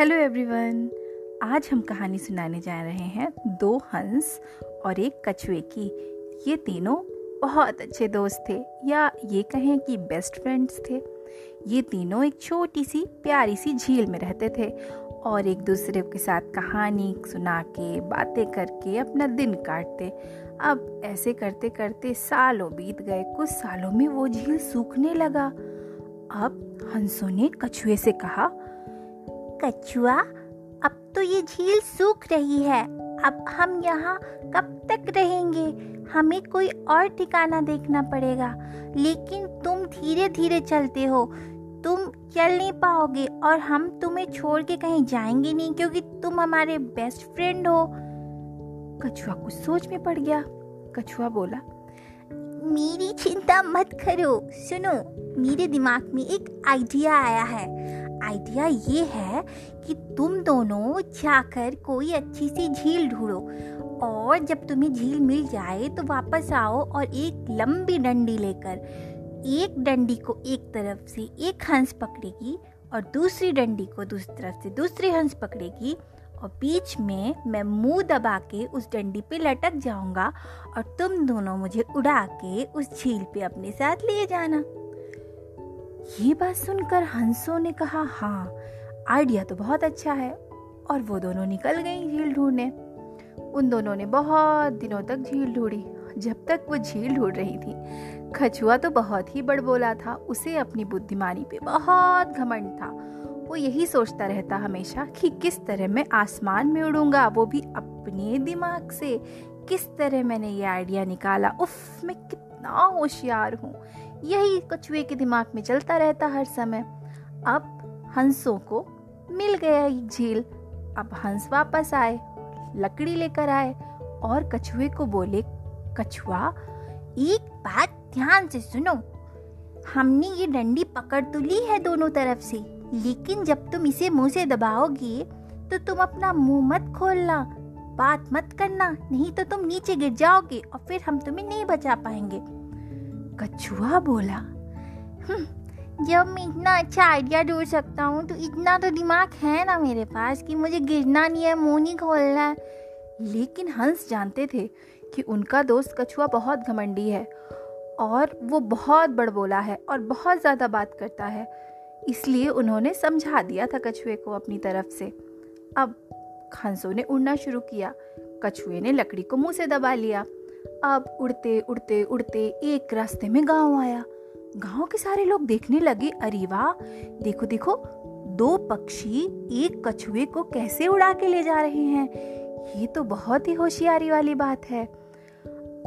Hello everyone आज हम कहानी सुनाने जा रहे हैं दो हंस और एक कछुए की। ये तीनों बहुत अच्छे दोस्त थे, या ये कहें कि बेस्ट फ्रेंड्स थे। ये तीनों एक छोटी सी, प्यारी सी झील में रहते थे और एक दूसरे के साथ कहानी सुना के, बातें करके अपना दिन काटते। अब ऐसे करते करते सालों बीत गए, कुछ सालों में वो झील सूखने लगा। अब हंसों ने कछुए से कहा कछुआ, अब तो ये झील सूख रही है। अब हम यहाँ कब तक रहेंगे? हमें कोई और ठिकाना देखना पड़ेगा। लेकिन तुम धीरे धीरे चलते हो। तुम चल नहीं पाओगे और हम तुम्हें छोड़ के कहीं जाएँगे नहीं क्योंकि तुम हमारे बेस्ट फ्रेंड हो। कछुआ कुछ सोच में पड़ गया। कछुआ बोला, मेरी चिंता मत करो। सुनो, मेरे दिमाग में एक आइडिया आया है। आइडिया ये है कि तुम दोनों जाकर कोई अच्छी सी झील ढूंढो और जब तुम्हें झील मिल जाए तो वापस आओ और एक लंबी डंडी लेकर, एक डंडी को एक तरफ़ से एक हंस पकड़ेगी और दूसरी डंडी को दूसरी तरफ़ से दूसरी हंस पकड़ेगी और बीच में मैं मुँह दबा के उस डंडी पे लटक जाऊँगा और तुम दोनों मुझे उड़ा के उस झील पे अपने साथ ले जाना। ये बात सुनकर हंसों ने कहा हाँ आइडिया तो बहुत अच्छा है। और वो दोनों निकल गई झील ढूँढने। उन दोनों ने बहुत दिनों तक झील ढूंढी। जब तक वो झील ढूंढ रही थी खचुआ तो बहुत ही बड़बोला था। उसे अपनी बुद्धिमानी पे बहुत घमंड था। वो यही सोचता रहता हमेशा कि किस तरह मैं आसमान में उड़ूँगा। वो भी अपने दिमाग से, किस तरह मैंने ये आइडिया निकाला? उफ, मैं कितना होशियार हूँ। यही कछुए के दिमाग में चलता रहता हर समय। अब हंसों को मिल गया एक झील। अब हंस वापस आए, लकड़ी लेकर आए और कछुए को बोले, कछुआ, एक बात ध्यान से सुनो। हमने ये डंडी पकड़ तो ली है दोनों तरफ़ से, लेकिन जब तुम इसे मुँह से दबाओगे तो तुम अपना मुँह मत खोलना, बात मत करना, नहीं तो तुम नीचे गिर जाओगे और फिर हम तुम्हें नहीं बचा पाएँगे। कछुआ बोला हम्म, जब मैं इतना अच्छा आइडिया ढूंढ सकता हूँ तो इतना तो दिमाग है ना मेरे पास कि मुझे गिरना नहीं है मुँह नहीं खोलना है। लेकिन हंस जानते थे कि उनका दोस्त कछुआ बहुत घमंडी है और वो बहुत बड़बोला है और बहुत ज़्यादा बात करता है। इसलिए उन्होंने समझा दिया था कछुए को अपनी तरफ़ से। अब हंसों ने उड़ना शुरू किया कछुए ने लकड़ी को मुँह से दबा लिया। अब उड़ते उड़ते उड़ते एक रास्ते में गाँव आया। गाँव के सारे लोग देखने लगे, अरे वाह, देखो देखो, दो पक्षी एक कछुए को कैसे उड़ा के ले जा रहे हैं? ये तो बहुत ही होशियारी वाली बात है।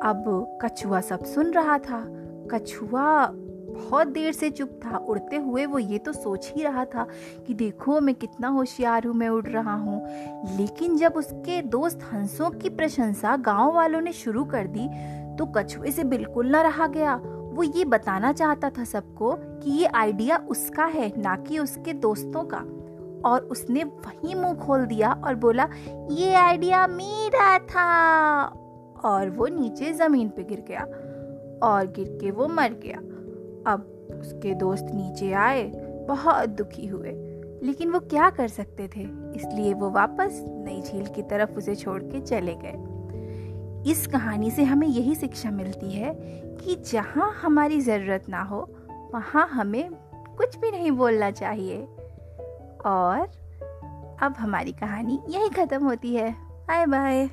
अब कछुआ सब सुन रहा था। कछुआ बहुत देर से चुप था। उड़ते हुए वो ये तो सोच ही रहा था कि देखो, मैं कितना होशियार हूँ, मैं उड़ रहा हूँ। लेकिन जब उसके दोस्त हंसों की प्रशंसा गाँव वालों ने शुरू कर दी तो कछुए से बिल्कुल ना रहा गया। वो ये बताना चाहता था सबको कि ये आइडिया उसका है, ना कि उसके दोस्तों का। और उसने वही मुँह खोल दिया और बोला, ये आइडिया मेरा था। और वो नीचे ज़मीन पे गिर गया। और गिर के वो मर गया। अब उसके दोस्त नीचे आए, बहुत दुखी हुए। लेकिन वो क्या कर सकते थे? इसलिए वो वापस नई झील की तरफ़ उसे छोड़ के चले गए। इस कहानी से हमें यही शिक्षा मिलती है कि जहाँ हमारी ज़रूरत ना हो, वहाँ हमें कुछ भी नहीं बोलना चाहिए। और अब हमारी कहानी यही ख़त्म होती है। Bye bye